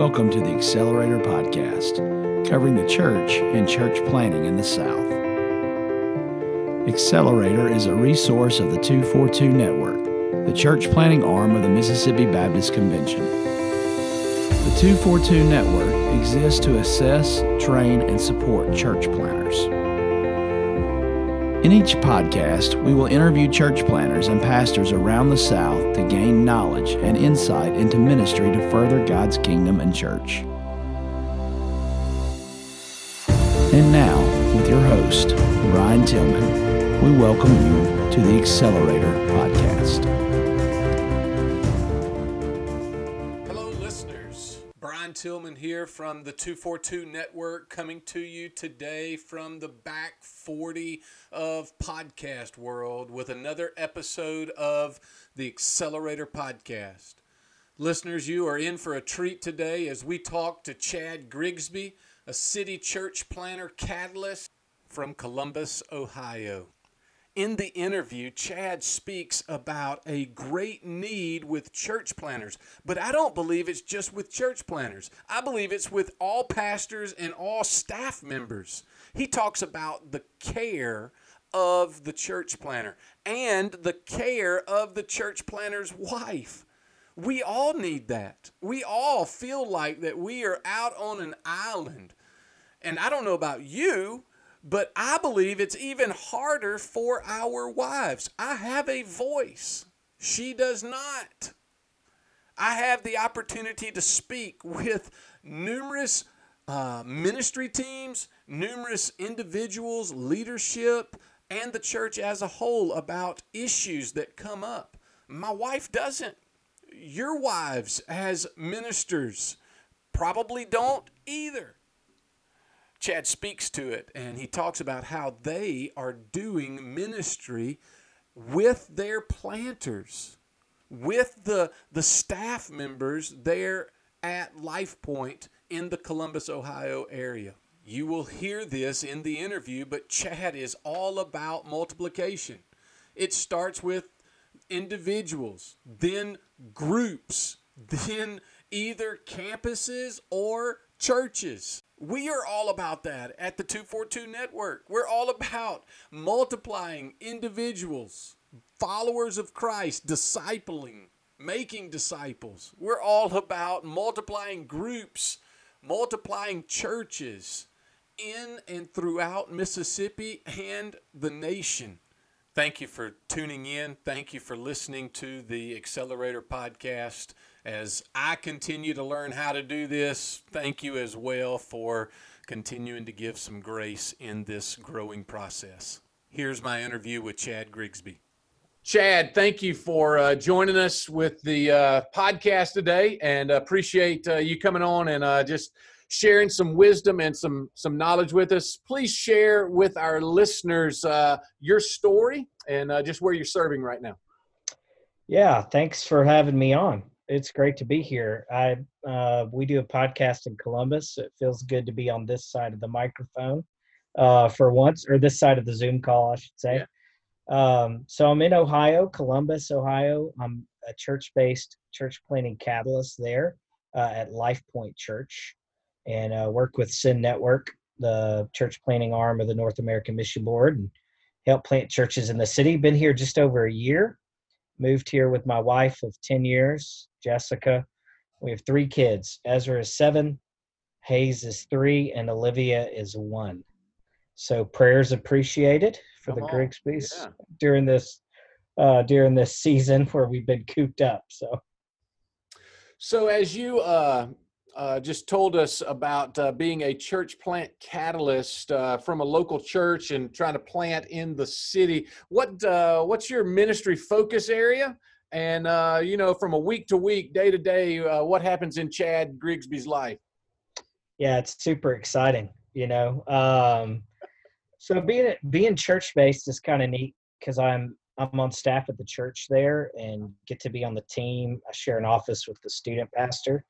Welcome to the Accelerator Podcast, covering the church and church planting in the South. Accelerator is a resource of the 242 Network, the church planting arm of the Mississippi Baptist Convention. The 242 Network exists to assess, train, and support church planters. In each podcast, we will interview church planters and pastors around the South to gain knowledge and insight into ministry to further God's kingdom and church. And now, with your host, Brian Tillman, we welcome you to the Accelerator Podcast. Tillman here from the 242 Network, coming to you today from the back 40 of podcast world with another episode of the Accelerator Podcast. Listeners, you are in for a treat today as we talk to Chad Grigsby, a city church planner catalyst from Columbus, Ohio. In the interview, Chad speaks about a great need with church planters, but I don't believe it's just with church planters. I believe it's with all pastors and all staff members. He talks about the care of the church planter and the care of the church planter's wife. We all need that. We all feel like that we are out on an island. And I don't know about you, but I believe it's even harder for our wives. I have a voice, she does not. I have the opportunity to speak with numerous uh, ministry teams, numerous individuals, leadership, and the church as a whole about issues that come up. My wife doesn't. Your wives, as ministers, probably don't either. Chad speaks to it and he talks about how they are doing ministry with their planters, with the, the staff members there at Life Point in the Columbus, Ohio area. You will hear this in the interview, but Chad is all about multiplication. It starts with individuals, then groups, then either campuses or churches. We are all about that at the 242 Network. We're all about multiplying individuals, followers of Christ, discipling, making disciples. We're all about multiplying groups, multiplying churches in and throughout Mississippi and the nation. Thank you for tuning in. Thank you for listening to the Accelerator podcast. As I continue to learn how to do this, thank you as well for continuing to give some grace in this growing process. Here's my interview with Chad Grigsby. Chad, thank you for uh, joining us with the uh, podcast today and appreciate uh, you coming on and uh, just sharing some wisdom and some some knowledge with us. Please share with our listeners uh, your story and uh, just where you're serving right now. Yeah, thanks for having me on. It's great to be here. I uh, we do a podcast in Columbus. So it feels good to be on this side of the microphone uh, for once, or this side of the Zoom call, I should say. Yeah. Um, so I'm in Ohio, Columbus, Ohio. I'm a church-based church planting catalyst there uh, at Life Point Church and uh, work with Send Network, the church planting arm of the North American Mission Board, and help plant churches in the city. Been here just over a year. Moved here with my wife of 10 years, Jessica. We have three kids. Ezra is seven, Hayes is three, and Olivia is one. So prayers appreciated for Come the Grigsbys yeah. during this uh, during this season where we've been cooped up. So, so as you uh, uh, just told us about uh, being a church plant catalyst uh, from a local church and trying to plant in the city. What uh, what's your ministry focus area? And uh, you know, from a week to week, day to day, uh, what happens in Chad Grigsby's life? Yeah, it's super exciting. You know, um, so being being church based is kind of neat because I'm I'm on staff at the church there and get to be on the team. I share an office with the student pastor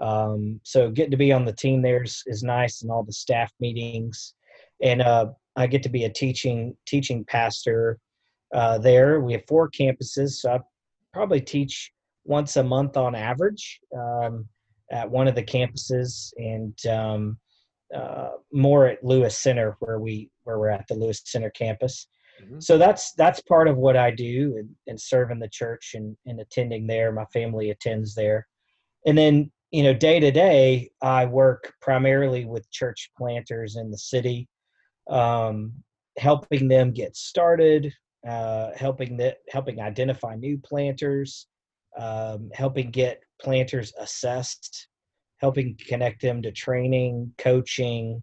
um, so getting to be on the team there is, is nice and all the staff meetings. And uh, I get to be a teaching teaching pastor uh, there. We have four campuses, so I probably teach once a month on average. Um, at one of the campuses and um, uh, more at Lewis Center where we where we're at the Lewis Center campus. Mm-hmm. So that's that's part of what I do and, and serving the church and, and attending there. My family attends there, and then you know day to day I work primarily with church planters in the city, um, helping them get started, uh, helping that helping identify new planters, um, helping get planters assessed, helping connect them to training, coaching,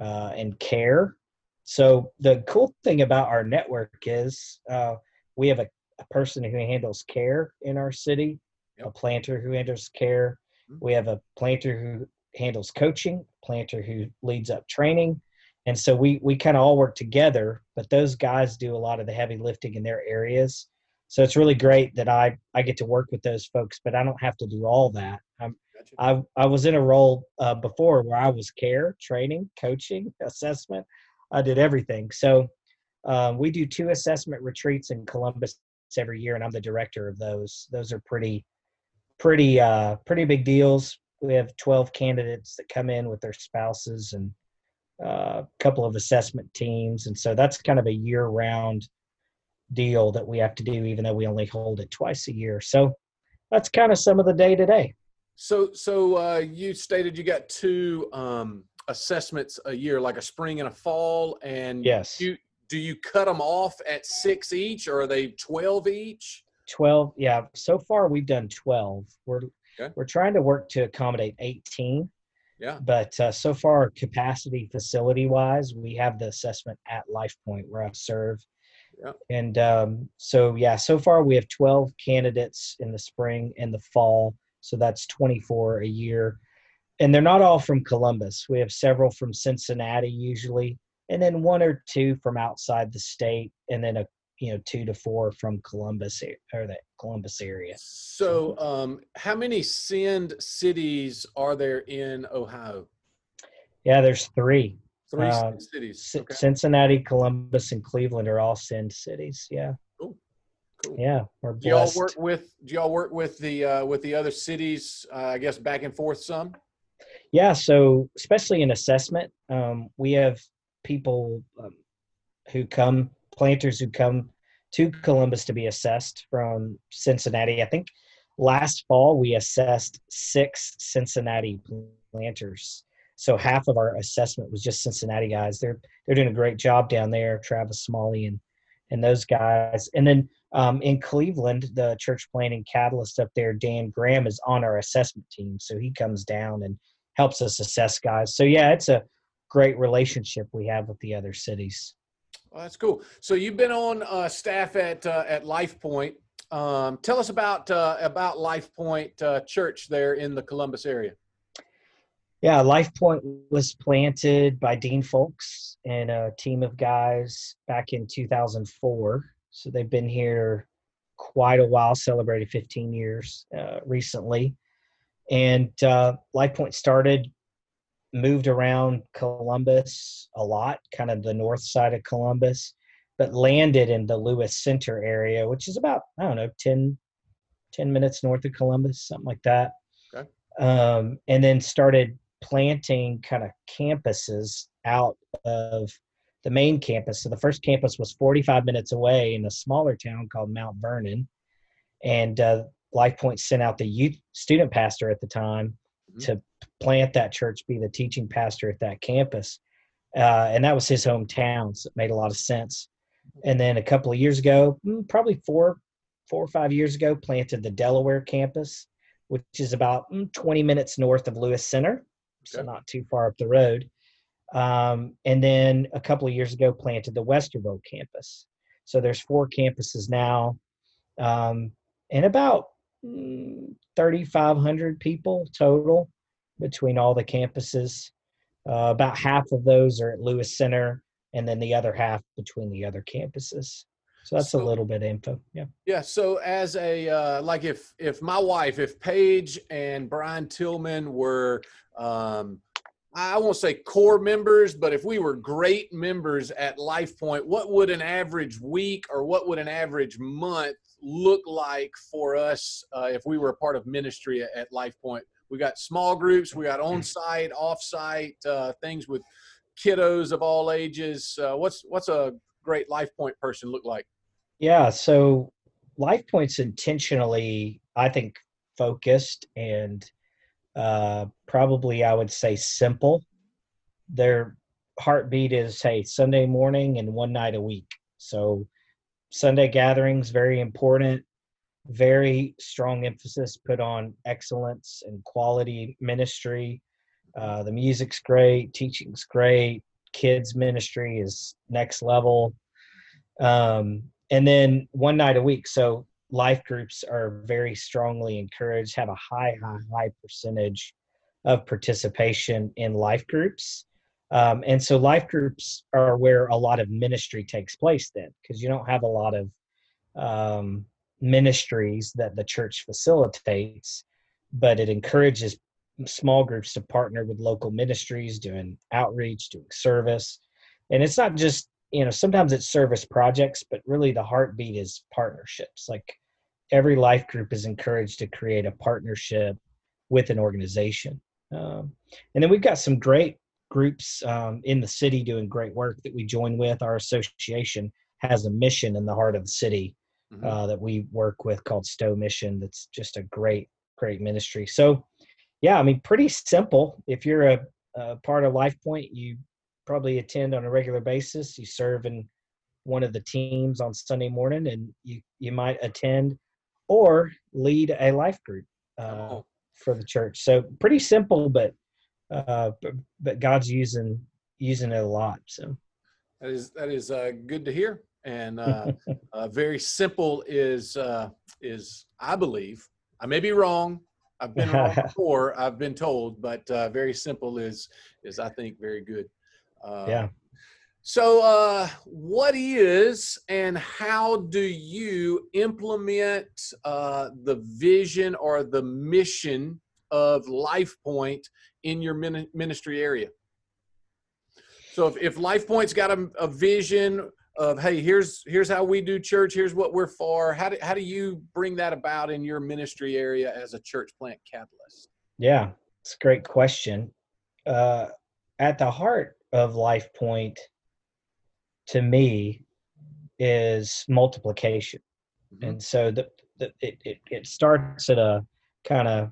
uh, and care. So the cool thing about our network is uh, we have a, a, person who handles care in our city, yep. a planter who handles care. Mm-hmm. We have a planter who handles coaching, planter who leads up training, and so we we kind of all work together. But those guys do a lot of the heavy lifting in their areas, so it's really great that I I get to work with those folks, but I don't have to do all that. I'm, I I was in a role uh, before where I was care, training, coaching, assessment. I did everything. So um, we do two assessment retreats in Columbus every year, and I'm the director of those. Those are pretty pretty uh, pretty big deals. We have 12 candidates that come in with their spouses and uh, a couple of assessment teams, and so that's kind of a year-round deal that we have to do, even though we only hold it twice a year. So that's kind of some of the day to day. So, so uh, you stated you got two um, assessments a year, like a spring and a fall, and yes, you do you cut them off at six each, or are they twelve each? Twelve, yeah. So far, we've done twelve. We're okay. we're trying to work to accommodate eighteen. Yeah. But uh, so far, capacity facility wise, we have the assessment at Life Point where I serve yeah. And um, so, yeah, so far we have 12 candidates in the spring and the fall. So that's 24 a year. And they're not all from Columbus. We have several from Cincinnati usually, and then one or two from outside the state, and then a you know two to four from Columbus or the Columbus area. So, um, how many send cities are there in Ohio? Yeah, there's three. Three uh, cities. Okay. Cincinnati, Columbus, and Cleveland are all Send cities. Yeah. Cool. Cool. Yeah, we're blessed. Do y'all work with? Do y'all work with the uh, with the other cities? Uh, I guess back and forth some. Yeah. So especially in assessment, um, we have people um, who come planters who come to Columbus to be assessed from Cincinnati. I think last fall we assessed six Cincinnati planters so half of our assessment was just Cincinnati guys. They're they're doing a great job down there. Travis Smalley and and those guys. And then um, in Cleveland, the church planting catalyst up there, Dan Graham is on our assessment team. So he comes down and helps us assess guys. So yeah, it's a great relationship we have with the other cities. Well, that's cool. So you've been on uh, staff at uh, at Life Point. Um, tell us about uh, about Life Point uh, Church there in the Columbus area yeah, Life Point was planted by Dean Folks and a team of guys back in 2004. So they've been here quite a while, celebrated 15 years uh, recently. And uh, Life Point started, moved around Columbus a lot, kind of the north side of Columbus, but landed in the Lewis Center area, which is about, I don't know, 10, 10 minutes north of Columbus, something like that. Okay. Um, and then started planting kind of campuses out of the main campus. So the first campus was 45 minutes away in a smaller town called Mount Vernon. And uh, Life Point sent out the youth student pastor at the time mm-hmm. to plant that church, be the teaching pastor at that campus. Uh, and that was his hometown, so it made a lot of sense. And then a couple of years ago, mm, probably four, four or five years ago, planted the Delaware campus, which is about mm, 20 minutes north of Lewis Center so not too far up the road. Um, and then a couple of years ago, planted the Westerville campus. So there's four campuses now, um, and about mm, 3,500 people total between all the campuses. Uh, about half of those are at Lewis Center, and then the other half between the other campuses. So that's so, a little bit info. Yeah. Yeah. So as a uh, like if if my wife, if Paige and Brian Tillman were um, I won't say core members, but if we were great members at Life Point, what would an average week or what would an average month look like for us uh, if we were a part of ministry at Life Point? We got small groups, we got on site, off site, uh, things with kiddos of all ages. Uh, what's what's a great Life Point person look like? Yeah, so Life Point's intentionally, I think, focused and uh, probably I would say simple. Their heartbeat is hey Sunday morning and one night a week. So Sunday gatherings very important. Very strong emphasis put on excellence and quality ministry. Uh, the music's great, teaching's great, kids ministry is next level. Um, and then one night a week. So life groups are very strongly encouraged, have a high, high, high percentage of participation in life groups. Um, and so life groups are where a lot of ministry takes place then, because you don't have a lot of um, ministries that the church facilitates, but it encourages small groups to partner with local ministries doing outreach, doing service. And it's not just, you know, sometimes it's service projects, but really the heartbeat is partnerships. Like every life group is encouraged to create a partnership with an organization. Um, and then we've got some great groups um, in the city doing great work that we join with. Our association has a mission in the heart of the city mm-hmm. uh, that we work with called Stowe Mission. That's just a great, great ministry. So, yeah, I mean, pretty simple. If you're a, a part of Life Point, you probably attend on a regular basis. You serve in one of the teams on Sunday morning, and you you might attend or lead a life group uh, oh. for the church. So pretty simple, but uh, but, but God's using using it a lot. So that is that is uh, good to hear, and uh, uh, very simple is uh, is I believe I may be wrong. I've been wrong before. I've been told, but uh, very simple is is I think very good. Uh, yeah. So, uh, what is and how do you implement uh, the vision or the mission of LifePoint in your ministry area? So, if, if LifePoint's got a, a vision of hey, here's here's how we do church, here's what we're for. How do how do you bring that about in your ministry area as a church plant catalyst? Yeah, it's a great question. Uh, at the heart of LifePoint to me is multiplication. Mm-hmm. And so the, the it, it, it starts at a kind of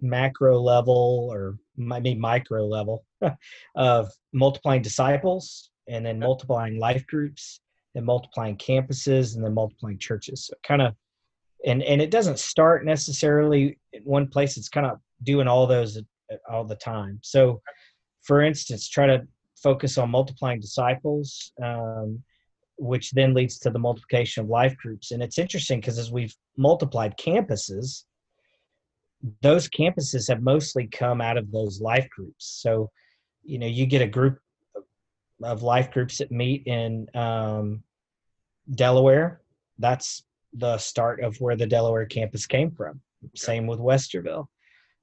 macro level or maybe micro level of multiplying disciples and then multiplying life groups and multiplying campuses and then multiplying churches. So kind of and and it doesn't start necessarily in one place it's kind of doing all those all the time. So for instance, try to focus on multiplying disciples, um, which then leads to the multiplication of life groups. And it's interesting because as we've multiplied campuses, those campuses have mostly come out of those life groups. So, you know, you get a group of life groups that meet in um, Delaware. That's the start of where the Delaware campus came from. Same with Westerville.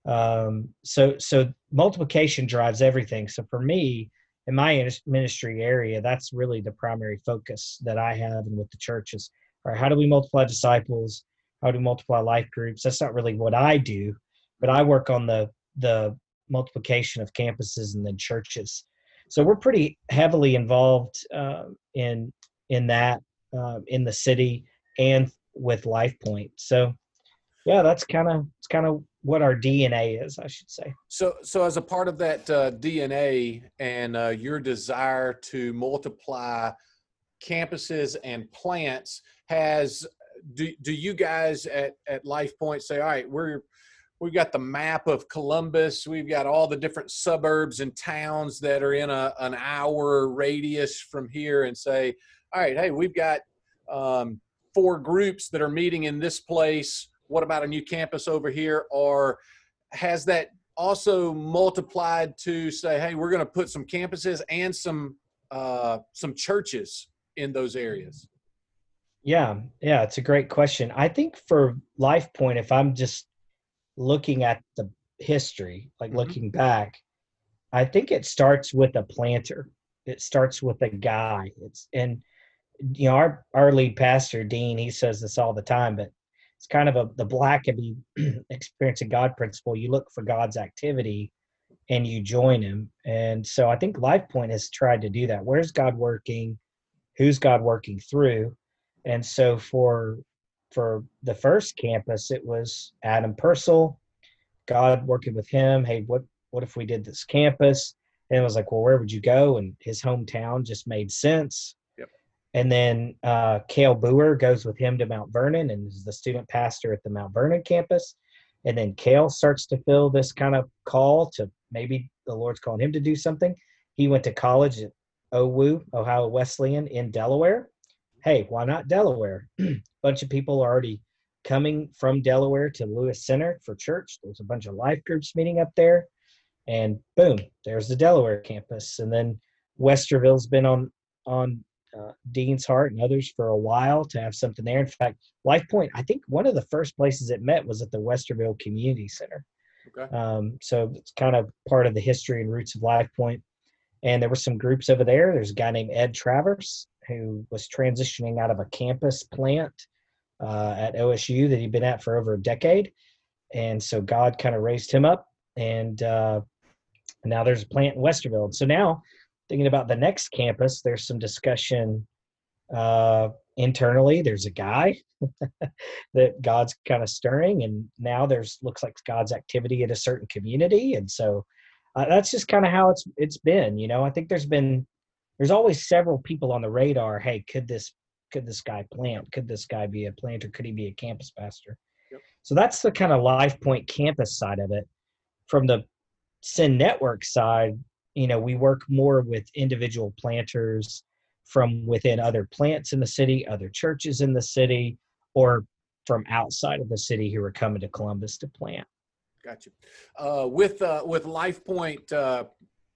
Um, so, so multiplication drives everything. So for me, in my ministry area, that's really the primary focus that I have and with the churches. All right, how do we multiply disciples? How do we multiply life groups? That's not really what I do, but I work on the the multiplication of campuses and then churches. So we're pretty heavily involved uh, in in that uh, in the city and with Life Point. So yeah, that's kind of it's kind of what our DNA is, I should say. So, so as a part of that uh, DNA and uh, your desire to multiply campuses and plants, has do do you guys at at Life Point say, all right, we're we've got the map of Columbus, we've got all the different suburbs and towns that are in a an hour radius from here, and say, all right, hey, we've got um, four groups that are meeting in this place what about a new campus over here? Or has that also multiplied to say, hey, we're going to put some campuses and some uh, some churches in those areas? Yeah, yeah, it's a great question. I think for Life Point, if I'm just looking at the history, like mm-hmm. looking back, I think it starts with a planter. It starts with a guy. It's and you know our our lead pastor Dean he says this all the time, but it's kind of a the Blackaby experiencing God principle. You look for God's activity and you join him. And so I think LifePoint has tried to do that. Where's God working? Who's God working through? And so for for the first campus, it was Adam Purcell, God working with him. Hey, what what if we did this campus? And it was like, well, where would you go? And his hometown just made sense. Yep. And then uh, Cale Boer goes with him to Mount Vernon and is the student pastor at the Mount Vernon campus. And then Cale starts to feel this kind of call to maybe the Lord's calling him to do something. He went to college at OWU, Ohio Wesleyan in Delaware. Hey, why not Delaware? a bunch of people are already coming from Delaware to Lewis Center for church. There's a bunch of life groups meeting up there. And boom, there's the Delaware campus. And then Westerville's been on on uh, Dean's Heart and others for a while to have something there. In fact, Life Point, I think one of the first places it met was at the Westerville Community Center. Okay. Um, so it's kind of part of the history and roots of Life Point. And there were some groups over there. There's a guy named Ed Travers who was transitioning out of a campus plant uh, at OSU that he'd been at for over a decade. And so God kind of raised him up. And uh, now there's a plant in Westerville. And so now, thinking about the next campus, there's some discussion uh, internally. There's a guy that God's kind of stirring, and now there's looks like God's activity in a certain community, and so uh, that's just kind of how it's it's been. You know, I think there's been there's always several people on the radar. Hey, could this could this guy plant? Could this guy be a planter? Could he be a campus pastor? Yep. So that's the kind of Life Point campus side of it. From the Send Network side, you know, we work more with individual planters from within other plants in the city, other churches in the city, or from outside of the city who are coming to Columbus to plant. Gotcha. Uh, with uh, with Life Point uh,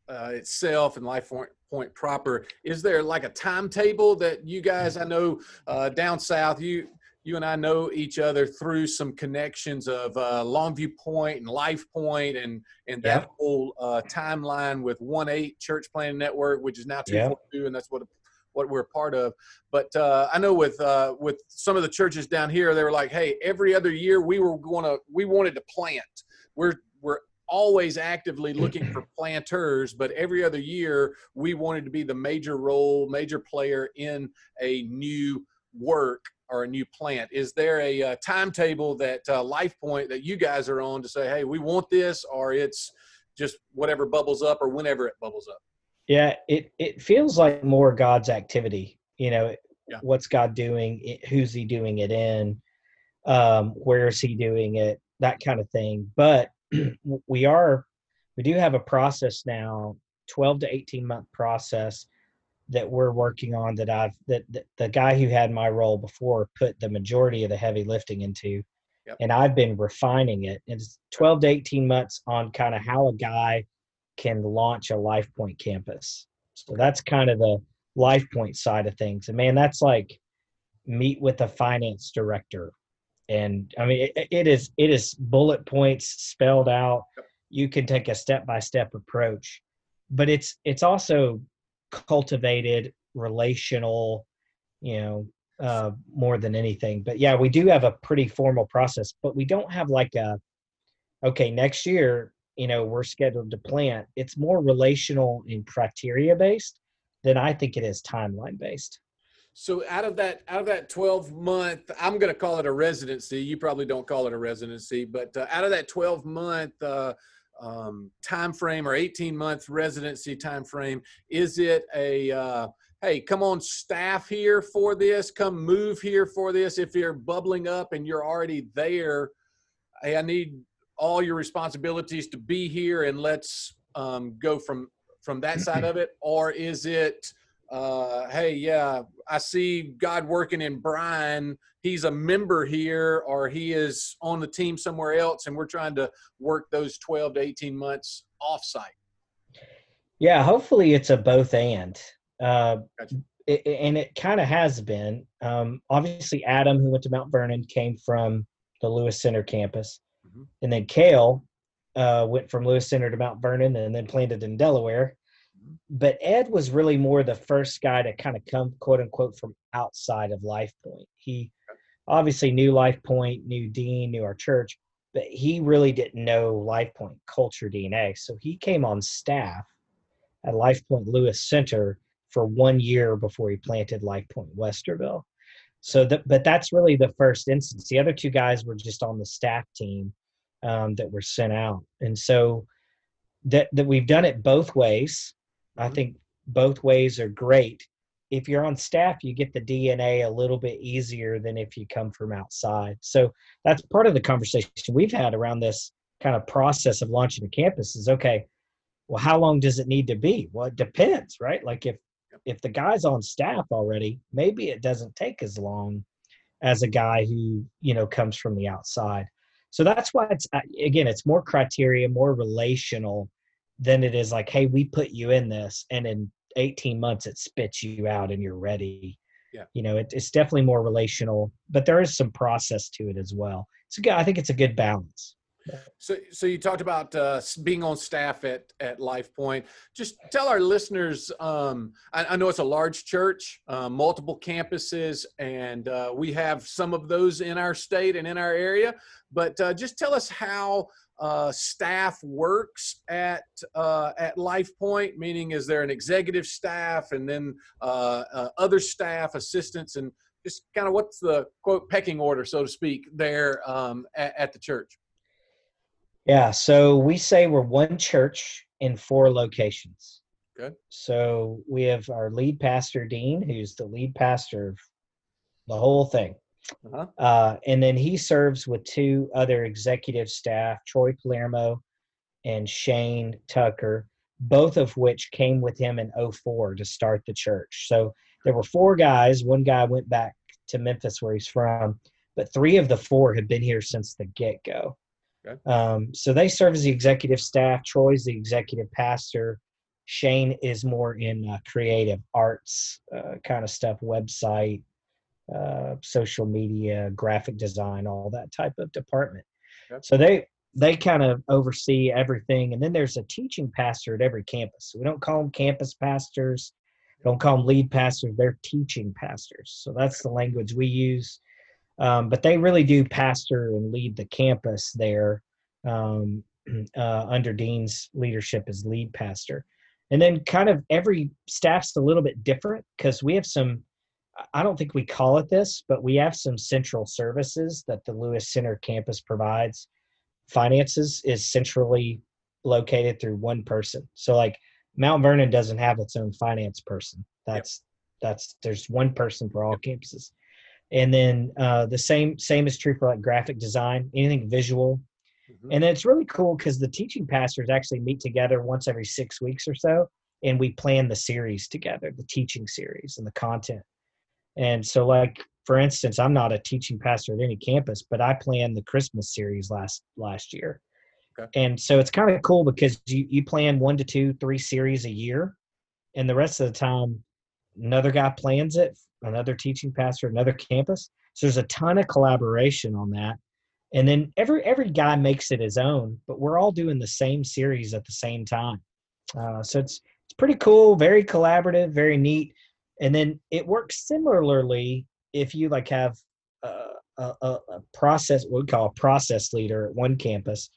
uh, itself and Life Point, proper, is there like a timetable that you guys? I know uh, down south, you you and I know each other through some connections of uh, Longview Point and Life Point and and that Yep. whole uh, timeline with One Eight Church Planting Network, which is now two Yep. forty two, and that's what what we're a part of. But uh, I know with uh, with some of the churches down here, they were like, "Hey, every other year we were going to we wanted to plant. We're we're always actively looking for planters, but every other year we wanted to be the major role, major player in a new work or a new plant. Is there a uh, timetable that uh, Life Point that you guys are on to say, "Hey, we want this," or it's just whatever bubbles up or whenever it bubbles up? Yeah, it it feels like more God's activity. You know, Yeah. what's God doing? It, who's He doing it in? Um, where is He doing it? That kind of thing. But we are we do have a process now, twelve to eighteen month process that we're working on. That I've that, that the guy who had my role before put the majority of the heavy lifting into. Yep. And I've been refining it. It's 12 to 18 months on kind of how a guy can launch a life point campus so that's kind of the life point side of things and man that's like meet with a finance director and i mean it, it is it is bullet points spelled out. You can take a step by step approach but it's it's also cultivated relational you know uh more than anything. But yeah we do have a pretty formal process but we don't have like a okay next year you know we're scheduled to plant. It's more relational and criteria based than i think it is timeline based So out of that out of that 12 month, I'm going to call it a residency. You probably don't call it a residency, but uh, out of that 12 month uh, um, time frame or 18 month residency time frame, is it a uh, hey, come on staff here for this, come move here for this. If you're bubbling up and you're already there, hey, I need all your responsibilities to be here, and let's um, go from from that side of it, or is it? Uh, hey, yeah, I see God working in Brian. He's a member here, or he is on the team somewhere else, and we're trying to work those 12 to 18 months offsite. yeah hopefully it's a both and uh, Gotcha. it, and it kind of has been um, obviously adam who went to mount vernon came from the lewis center campus Mhm. and then kale uh, went from lewis center to mount vernon and then planted in delaware but ed was really more the first guy to kind of come quote unquote from outside of life point he obviously knew Life Point, knew Dean, knew our church, but he really didn't know Life Point culture DNA. So he came on staff at Life Point Lewis Center for one year before he planted Life Point Westerville. So, that, but that's really the first instance. The other two guys were just on the staff team um, that were sent out, and so that that we've done it both ways. I Mhm. think both ways are great. If you're on staff, you get the DNA a little bit easier than if you come from outside. So that's part of the conversation we've had around this kind of process of launching a campus is okay, well, how long does it need to be? Well, it depends, right? Like if if the guy's on staff already, maybe it doesn't take as long as a guy who, you know, comes from the outside. So that's why it's uh, again, it's more criteria, more relational than it is like, hey, we put you in this, and in 18 months it spits you out and you're ready. Yeah. You know, it, it's definitely more relational, but there is some process to it as well. So yeah, I think it's a good balance. So, so you talked about uh, being on staff at at Life Point. Just tell our listeners. Um, I, I know it's a large church, uh, multiple campuses, and uh, we have some of those in our state and in our area. But uh, just tell us how uh, staff works at uh, at Life Point. Meaning, is there an executive staff and then uh, uh, other staff, assistants, and just kind of what's the quote pecking order, so to speak, there um, at, at the church? Yeah, so we say we're one church in four locations. Good. So we have our lead pastor, Dean, who's the lead pastor of the whole thing. Uh-huh. Uh, and then he serves with two other executive staff, Troy Palermo and Shane Tucker, both of which came with him in 04 to start the church. So there were four guys. One guy went back to Memphis, where he's from, but three of the four have been here since the get go. Okay. Um, so they serve as the executive staff. Troy's the executive pastor. Shane is more in uh, creative arts uh, kind of stuff, website, uh, social media, graphic design, all that type of department. Yep. So they they kind of oversee everything, and then there's a teaching pastor at every campus. We don't call them campus pastors, don't call them lead pastors. They're teaching pastors. So that's the language we use. Um, but they really do pastor and lead the campus there um, uh, under Dean's leadership as lead pastor. And then kind of every staff's a little bit different because we have some, I don't think we call it this, but we have some central services that the Lewis Center campus provides. Finances is centrally located through one person. So like Mount Vernon doesn't have its own finance person. That's that's there's one person for all campuses. And then uh, the same same is true for like graphic design, anything visual. Mhm. And it's really cool because the teaching pastors actually meet together once every six weeks or so, and we plan the series together, the teaching series and the content. And so, like for instance, I'm not a teaching pastor at any campus, but I planned the Christmas series last last year. Okay. And so it's kind of cool because you you plan one to two, three series a year, and the rest of the time, another guy plans it, another teaching pastor, another campus. So there's a ton of collaboration on that and then every every guy makes it his own but we're all doing the same series at the same time uh, so it's it's pretty cool very collaborative very neat and then it works similarly if you like have a, a, a process what we call a process leader at one campus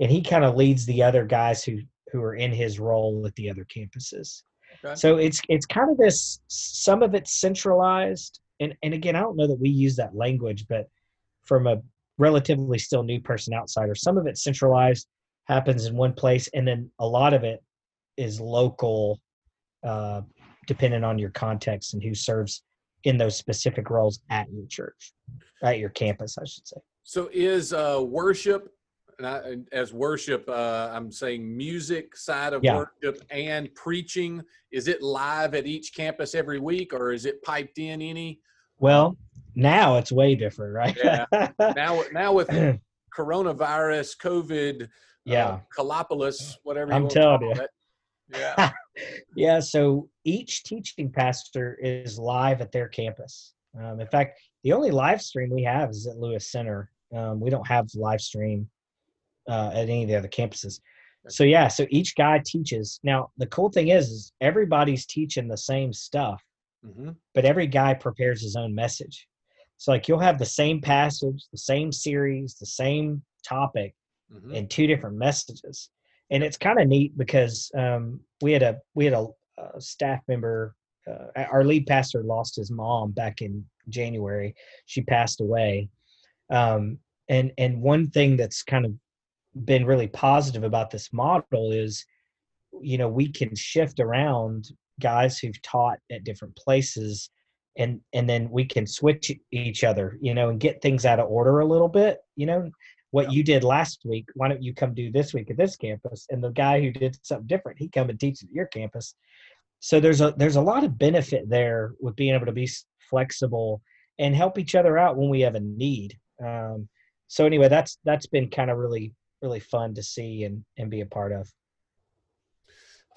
and he kind of leads the other guys who who are in his role at the other campuses Okay. so it's it's kind of this some of it's centralized and and again i don't know that we use that language but from a relatively still new person outsider. Some of it centralized happens in one place, and then a lot of it is local, uh, depending on your context and who serves in those specific roles at your church, at your campus, I should say. So is uh, worship, and I, as worship, uh, I'm saying music side of Yeah. worship and preaching. Is it live at each campus every week, or is it piped in any? Well, now it's way different, right? Yeah. Now, now with coronavirus, COVID, yeah. uh, whatever I'm telling you. it. Yeah. yeah so each teaching pastor is live at their campus. Um, in fact the only live stream we have is at lewis center. Um, we don't have live stream uh, at any of the other campuses. So yeah so each guy teaches. Now the cool thing is, is everybody's teaching the same stuff hmm but every guy prepares his own message. So like you'll have the same passage, the same series, the same topic, mm-hmm. in two different messages, and it's kind of neat because um, we had a we had a, a staff member. Uh, our lead pastor lost his mom back in January. She passed away, um, and and one thing that's kind of been really positive about this model is you know we can shift around guys who've taught at different places and and then we can switch each other you know and get things out of order a little bit you know what yeah. you did last week why don't you come do this week at this campus? And the guy who did something different he come and teach at your campus. So there's a there's a lot of benefit there with being able to be flexible and help each other out when we have a need. Um, so anyway that's that's been kind of really really fun to see and and be a part of.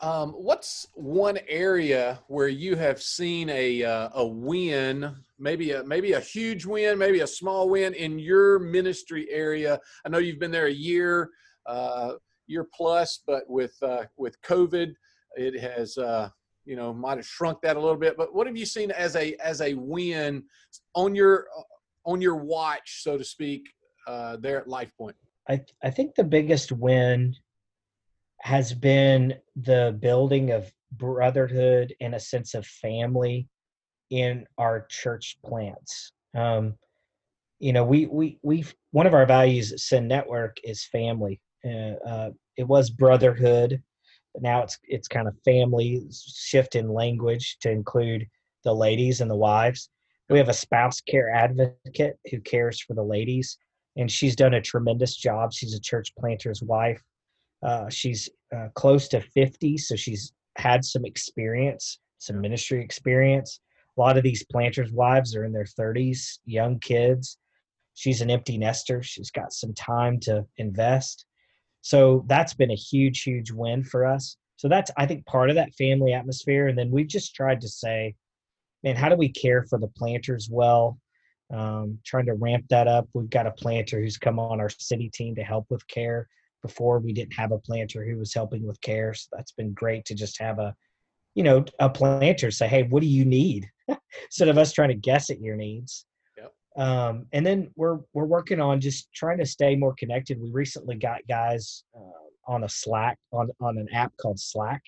Um, what's one area where you have seen a uh, a win, maybe a maybe a huge win, maybe a small win in your ministry area? I know you've been there a year, uh, year plus, but with uh, with COVID, it has uh, you know might have shrunk that a little bit. But what have you seen as a as a win on your on your watch, so to speak, uh, there at Life Point? I I think the biggest win has been the building of brotherhood and a sense of family in our church plants. Um, you know, we we we one of our values at Send Network is family. Uh, uh, it was brotherhood, but now it's it's kind of family. Shift in language to include the ladies and the wives. We have a spouse care advocate who cares for the ladies, and she's done a tremendous job. She's a church planter's wife uh, she's uh, close to 50, so she's had some experience, some ministry experience. A lot of these planters' wives are in their 30s, young kids. She's an empty nester. She's got some time to invest. So that's been a huge, huge win for us. So that's, I think, part of that family atmosphere. And then we've just tried to say, man, how do we care for the planters well? Um, trying to ramp that up. We've got a planter who's come on our city team to help with care before we didn't have a planter who was helping with care so that's been great to just have a you know a planter say hey what do you need instead of us trying to guess at your needs yep. um, and then we're we're working on just trying to stay more connected we recently got guys uh, on a slack on on an app called slack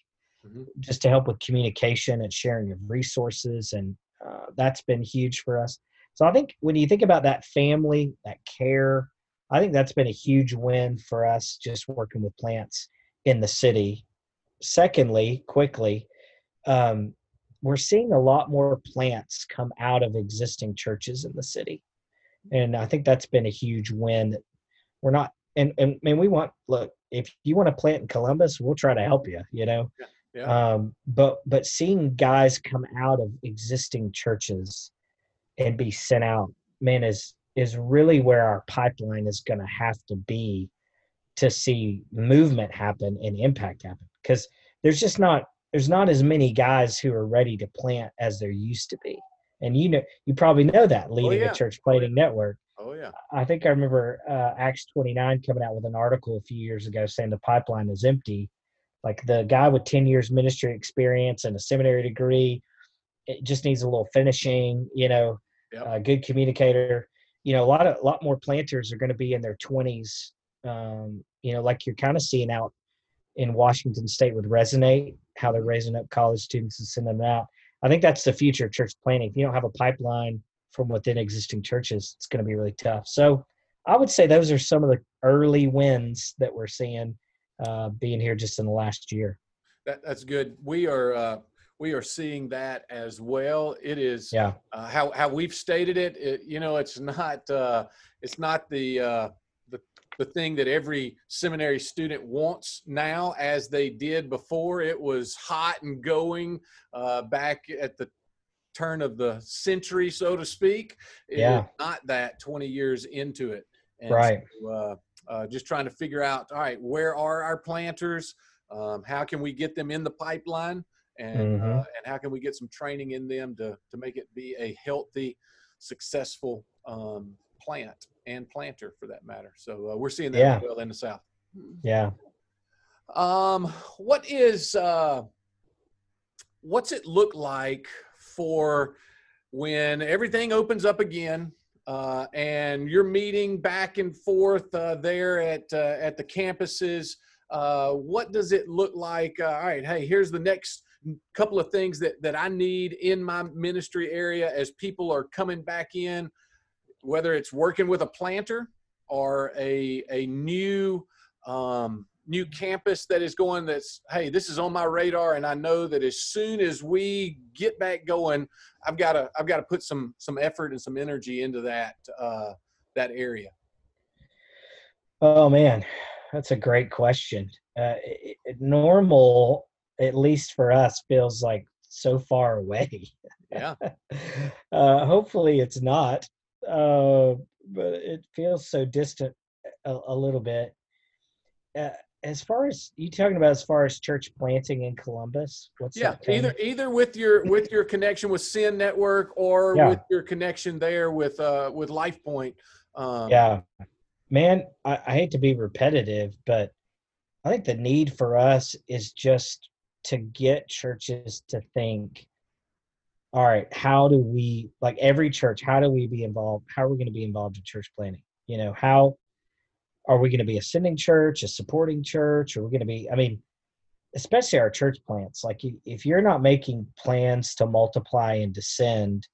mm-hmm. just to help with communication and sharing of resources and uh, that's been huge for us so i think when you think about that family that care I think that's been a huge win for us just working with plants in the city. Secondly, quickly, um, we're seeing a lot more plants come out of existing churches in the city. And I think that's been a huge win. We're not, and, and, and we want, look, if you want to plant in Columbus, we'll try to help you, you know? Yeah. Yeah. Um, but but seeing guys come out of existing churches and be sent out, man, is is really where our pipeline is going to have to be to see movement happen and impact happen because there's just not there's not as many guys who are ready to plant as there used to be and you know you probably know that oh, leading oh, yeah. the church planting oh, yeah. network oh yeah i think i remember uh, acts 29 coming out with an article a few years ago saying the pipeline is empty like the guy with 10 years ministry experience and a seminary degree it just needs a little finishing you know yep. a good communicator you know a lot of a lot more planters are going to be in their 20s um, you know like you're kind of seeing out in washington state with resonate how they're raising up college students and sending them out i think that's the future of church planting if you don't have a pipeline from within existing churches it's going to be really tough so i would say those are some of the early wins that we're seeing uh, being here just in the last year that, that's good we are uh, we are seeing that as well. It is yeah. Uh, how how we've stated it, it. You know, it's not uh, it's not the uh, the thing that every seminary student wants now as they did before. It was hot and going uh, back at the turn of the century, so to speak. It yeah. not that 20 years into it. And right. So, uh, uh, just trying to figure out, all right, where are our planters? Um, how can we get them in the pipeline? and mm-hmm. uh, and how can we get some training in them to to make it be a healthy, successful um, plant and planter for that matter. So uh, we're seeing that yeah. well in the South. Yeah. Um, what is uh, what's it look like for when everything opens up again uh, and you're meeting back and forth uh, there at uh, at the campuses. Uh, what does it look like? Uh, all right, hey, here's the next couple of things that that I need in my ministry area as people are coming back in, whether it's working with a planter or a a new um, new campus that is going that's hey this is on my radar and i know that as soon as we get back going i've got to i've got to put some some effort and some energy into that uh that area. Oh man that's a great question. Uh it, it, normal at least for us feels like so far away. Yeah. Uh hopefully it's not uh but it feels so distant a, a little bit uh, as far as you talking about as far as church planting in Columbus, what's yeah either either with your with your connection with Send Network or yeah. with your connection there with uh with Life Point. Um, yeah, man, I, I hate to be repetitive, but I think the need for us is just to get churches to think all right how do we like every church how do we be involved how are we going to be involved in church planting? you know how are we going to be a sending church, a supporting church? Are we going to be, I mean, especially our church plants, like if you're not making plans to multiply and descend,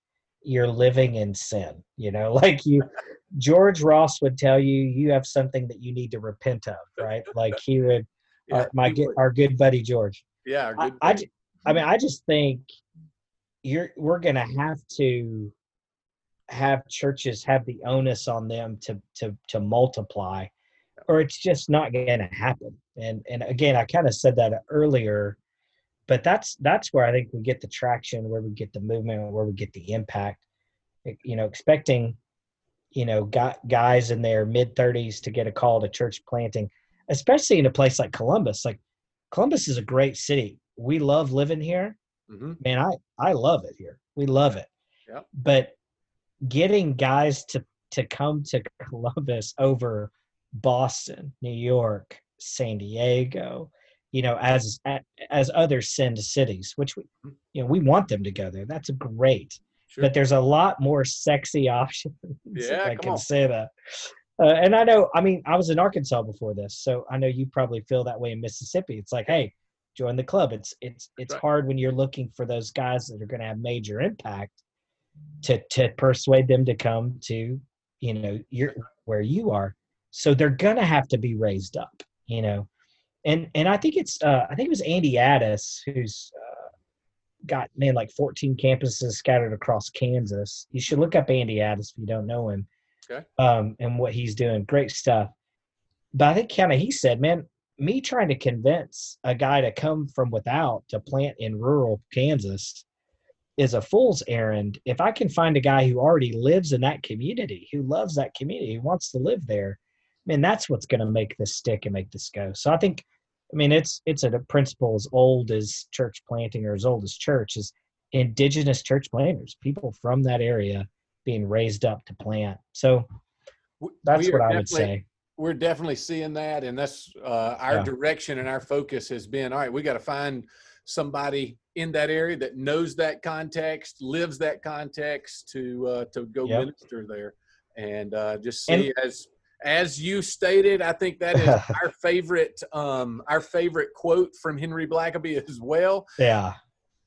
you're living in sin, you know, like you, George Ross would tell you, you have something that you need to repent of, right? Like he would, yeah, our, my, would. our good buddy, George. Yeah. I, I, I mean, I just think you're, we're going to have to have churches have the onus on them to, to, to multiply or it's just not going to happen. And and again, I kind of said that earlier, but that's that's where I think we get the traction, where we get the movement, where we get the impact. You know, expecting, you know, guys in their mid thirties to get a call to church planting, especially in a place like Columbus. Like Columbus is a great city. We love living here. Mm-hmm. Man, I I love it here. We love it. Yeah. But getting guys to to come to Columbus over Boston, New York, San Diego, you know, as as other send cities, which we mm-hmm. you know we want them to go there. That's great. Sure. But there's a lot more sexy options. Yeah, I can on. say that. Uh, and I know, I mean, I was in Arkansas before this, so I know you probably feel that way in Mississippi. It's like, hey, join the club. It's it's it's right. hard when you're looking for those guys that are going to have major impact to to persuade them to come to you know your where you are. So they're gonna have to be raised up you know? And and i think it's uh, i think it was andy addis who's uh, got man like 14 campuses scattered across kansas. You should look up andy addis if you don't know him. Okay. Um and what he's doing. Great stuff. But i think kind of he said man me trying to convince a guy to come from without to plant in rural kansas is a fool's errand if i can find a guy who already lives in that community who loves that community who wants to live there and that's what's going to make this stick and make this go. So I think, I mean, it's it's a principle as old as church planting or as old as church is indigenous church planters, people from that area being raised up to plant. So that's what I would say. We're definitely seeing that, and that's uh, our yeah. direction and our focus has been. All right, we got to find somebody in that area that knows that context, lives that context to uh, to go yep. minister there, and uh, just see and, as as you stated, I think that is our favorite um, our favorite quote from Henry Blackaby as well. Yeah,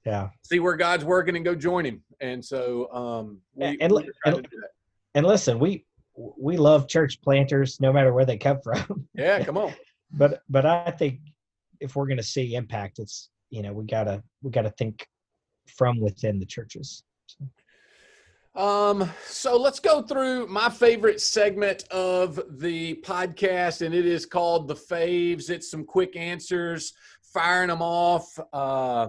yeah. See where God's working and go join Him. And so, um, we, and, and, and listen, we we love church planters no matter where they come from. Yeah, come on. but but I think if we're going to see impact, it's you know we gotta we gotta think from within the churches. So. Um, so let's go through my favorite segment of the podcast, and it is called the faves. It's some quick answers, firing them off. Uh,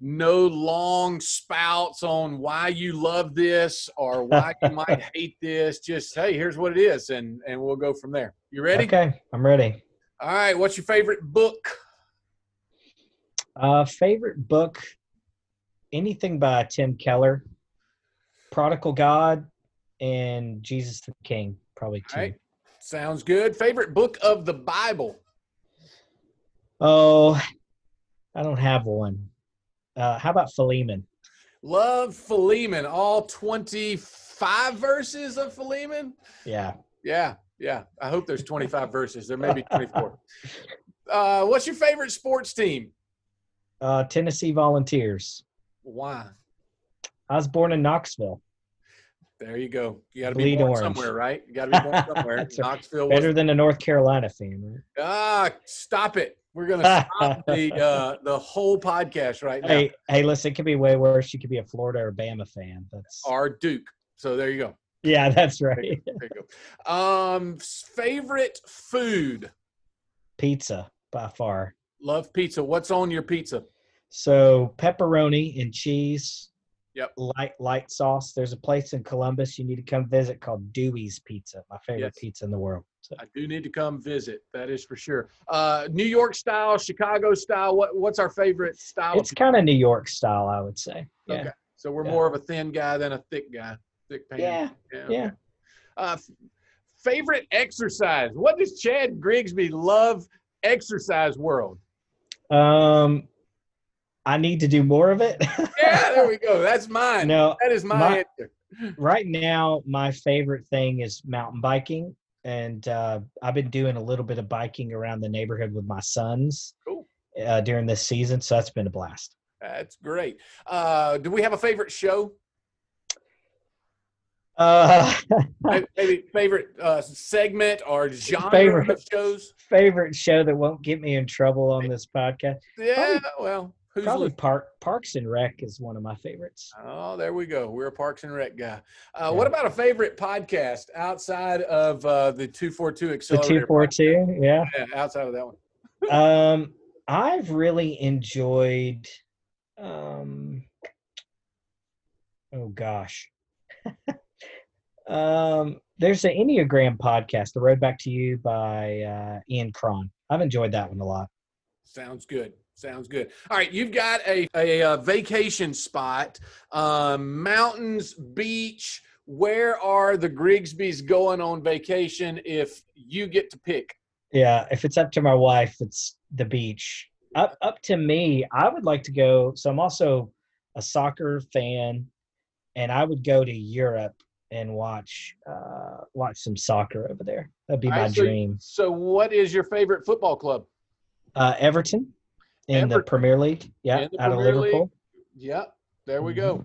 no long spouts on why you love this or why you might hate this. Just hey, here's what it is, and and we'll go from there. You ready? Okay, I'm ready. All right. What's your favorite book? Uh, favorite book? Anything by Tim Keller. Prodigal God and Jesus the King, probably two. Right. Sounds good. Favorite book of the Bible? Oh, I don't have one. Uh, how about Philemon? Love Philemon. All 25 verses of Philemon. Yeah. Yeah, yeah. I hope there's 25 verses. There may be 24. Uh, what's your favorite sports team? Uh, Tennessee Volunteers. Why? I was born in Knoxville. There you go. You got to be born orange. somewhere, right? You got to be born somewhere. Knoxville Better than a North Carolina fan. right? Ah, stop it. We're gonna stop the uh, the whole podcast right now. Hey, hey, listen, it could be way worse. You could be a Florida or Bama fan. That's Our Duke. So there you go. yeah, that's There right. you go. There you go. Um, favorite food. Pizza by far. Love pizza. What's on your pizza? So pepperoni and cheese. Yep. Light light sauce. There's a place in Columbus you need to come visit called Dewey's Pizza. My favorite Yes. pizza in the world. So, I do need to come visit. That is for sure. Uh, New York style, Chicago style. What What's our favorite style? it's kind of New York style, I would say. Yeah. Okay. So we're Yeah. more of a thin guy than a thick guy. Thick pan. Yeah. Yeah. Yeah. okay. Uh, f- favorite exercise. What does Chad Grigsby love? Exercise world. Um, I need to do more of it. Yeah, there we go. That's mine. no, that is my, my- answer. right now my favorite thing is mountain biking and uh, i've been doing a little bit of biking around the neighborhood with my sons Cool. uh, during this season so that's been a blast That's great. Uh, do we have a favorite show? uh, Maybe- favorite uh, segment or genre Favorite. of shows? favorite show that won't get me in trouble on this podcast Yeah. Well, who's probably park parks and rec is one of my favorites Oh, there we go. We're a Parks and Rec guy. Uh, Yeah. What about a favorite podcast outside of uh, the 242 accelerator? the Accelerator? 242 yeah Yeah, outside of that one. um i've really enjoyed um oh gosh um there's an enneagram podcast the road back to you by uh ian cron i've enjoyed that one a lot Sounds good. Sounds good. All right, you've got a, a, uh vacation spot, um, mountains, beach. Where are the Grigsbys going on vacation if you get to pick? yeah if it's up to my wife it's the beach up up to me i would like to go so i'm also a soccer fan and i would go to europe and watch uh watch some soccer over there that'd be my right, so- dream So, what is your favorite football club? Uh, Everton in the Premier League. Yeah, out of Premier League. Liverpool. Yep, there we go.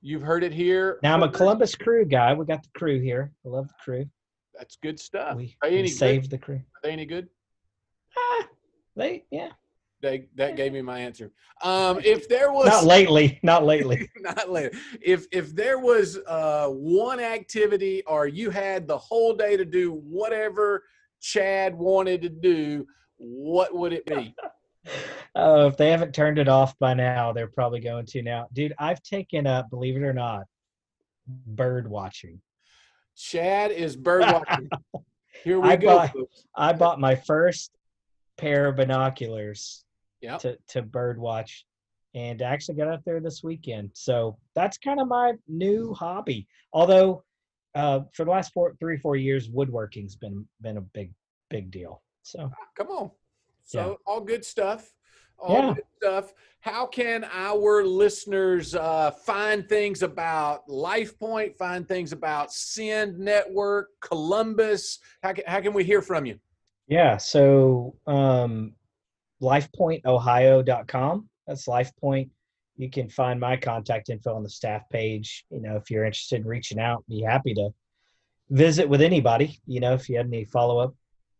You've heard it here. Now I'm a. Columbus Crew guy. We got the crew here. I love the crew. That's good stuff. We, Are they we any saved good? the crew. Are they any good? Ah, they yeah. They, that gave me my answer. Um, if there was Not lately. Not lately. not later. If if there was uh, one activity, or you had the whole day to do whatever Chad wanted to do, what would it be? Oh, if they haven't turned it off by now, they're probably going to now. Dude, I've taken up, believe it or not, bird watching. Chad is bird watching. Here we I go. bought- I bought my first pair of binoculars Yep. to, to bird watch and I actually got out there this weekend. So that's kind of my new hobby. Although uh, for the last four, three, four years, woodworking's been been a big, big deal. So Come on. So Yeah. all good stuff. All Yeah. good stuff. How can our listeners uh, find things about LifePoint, find things about Send Network, Columbus? How can, how can we hear from you? yeah, so um, lifepointohio.com. That's LifePoint. You can find my contact info on the staff page. You know, if you're interested in reaching out, be happy to visit with anybody. You know, if you had any follow up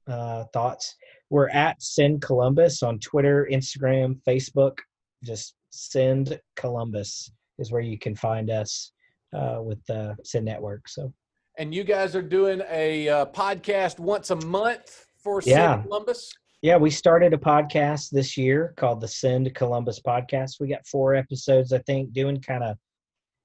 uh, thoughts, we're at Send Columbus on Twitter, Instagram, Facebook. Just Send Columbus is where you can find us uh, with the Send Network. So And you guys are doing a uh, podcast once a month for Yeah. Send Columbus? Yeah, we started a podcast this year called the Send Columbus Podcast. We got four episodes, I think, doing kind of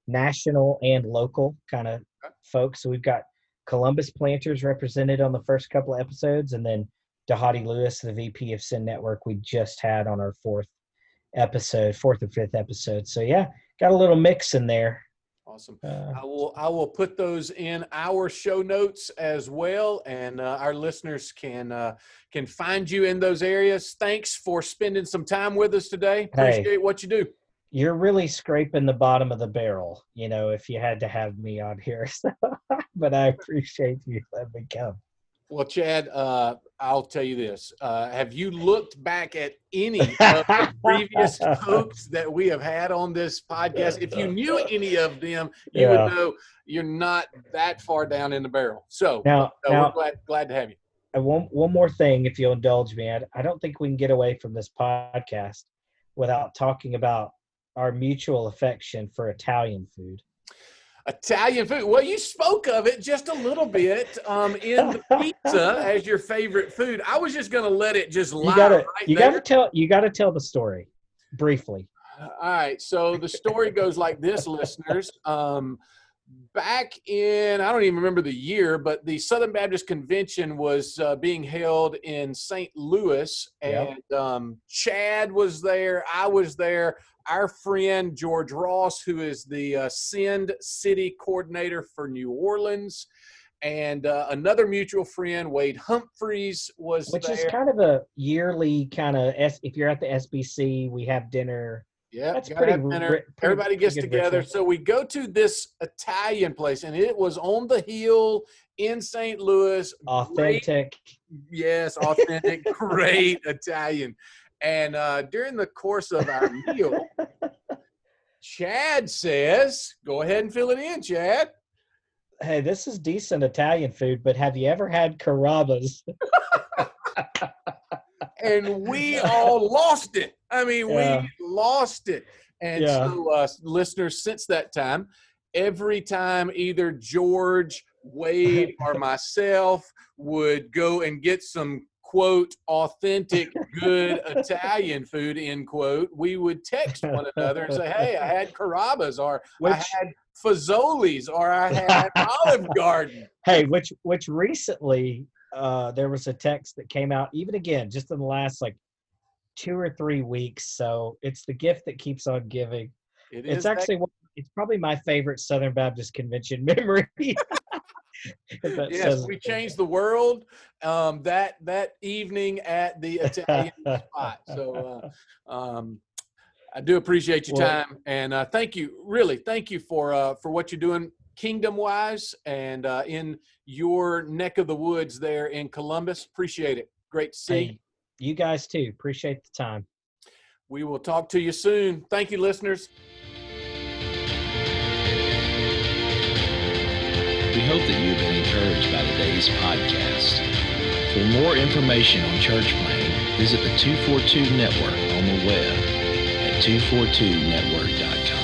national and local kind of folks. So we've got Columbus planters represented on the first couple of episodes, and then Dhati Lewis, the VP of Send Network, we just had on our fourth episode, fourth or fifth episode. So yeah, got a little mix in there. Awesome. Uh, I will I will put those in our show notes as well, and uh, our listeners can uh, can find you in those areas. Thanks for spending some time with us today. Hey. Appreciate what you do. you're really scraping the bottom of the barrel, you know, if you had to have me on here. So, but I appreciate you letting me come. Well, Chad, uh, I'll tell you this. Uh, have you looked back at any of the previous folks that we have had on this podcast? If you knew any of them, you Yeah. would know you're not that far down in the barrel. So, Now, uh, we're glad, glad to have you. and one one more thing, if you'll indulge me, I, I don't think we can get away from this podcast without talking about our mutual affection for Italian food. Italian food. Well, you spoke of it just a little bit um, in the pizza as your favorite food. I was just going to let it just lie You gotta right you there. gotta tell you gotta tell the story briefly. All right. So the story goes like this, listeners. Um, back in, I don't even remember the year, but the Southern Baptist Convention was uh, being held in St. Louis, Yep. and um, Chad was there. I was there. Our friend George Ross, who is the uh, Send City coordinator for New Orleans, and uh, another mutual friend, Wade Humphreys, was Which there. is kind of a yearly kind of s if you're at the SBC, we have dinner. Yeah, That's pretty pretty- Everybody gets good together. ritual. So we go to this Italian place, and it was on the hill in St. Louis. Great, Authentic. yes, authentic, great Italian. And uh, during the course of our meal, Chad says, "Go ahead and fill it in, Chad." Hey, this is decent Italian food, but have you ever had carrabba's? and we all lost it. I mean, Yeah. we lost it. And Yeah. so, uh, listeners, since that time, every time either George, Wade, or myself would go and get some quote authentic good Italian food end quote, we would text one another and say, "Hey, I had Carrabba's, or I had Fazoli's, or I had Olive Garden." hey, which which recently uh there was a text that came out even again just in the last like two or three weeks. So it's the gift that keeps on giving. It is It's that actually one, it's probably my favorite Southern Baptist Convention memory. Yes, we changed the world um, that that evening at the Italian spot. So uh, um, I do appreciate your Well- time and uh, thank you, really, thank you for uh, for what you're doing kingdom wise and uh, in your neck of the woods there in Columbus. Appreciate it. Great to see. Hey, you guys too. Appreciate the time. We will talk to you soon. Thank you, listeners. Hope that you've been encouraged by today's podcast. For more information on church planting, visit the 242 Network on the web at 242network.com.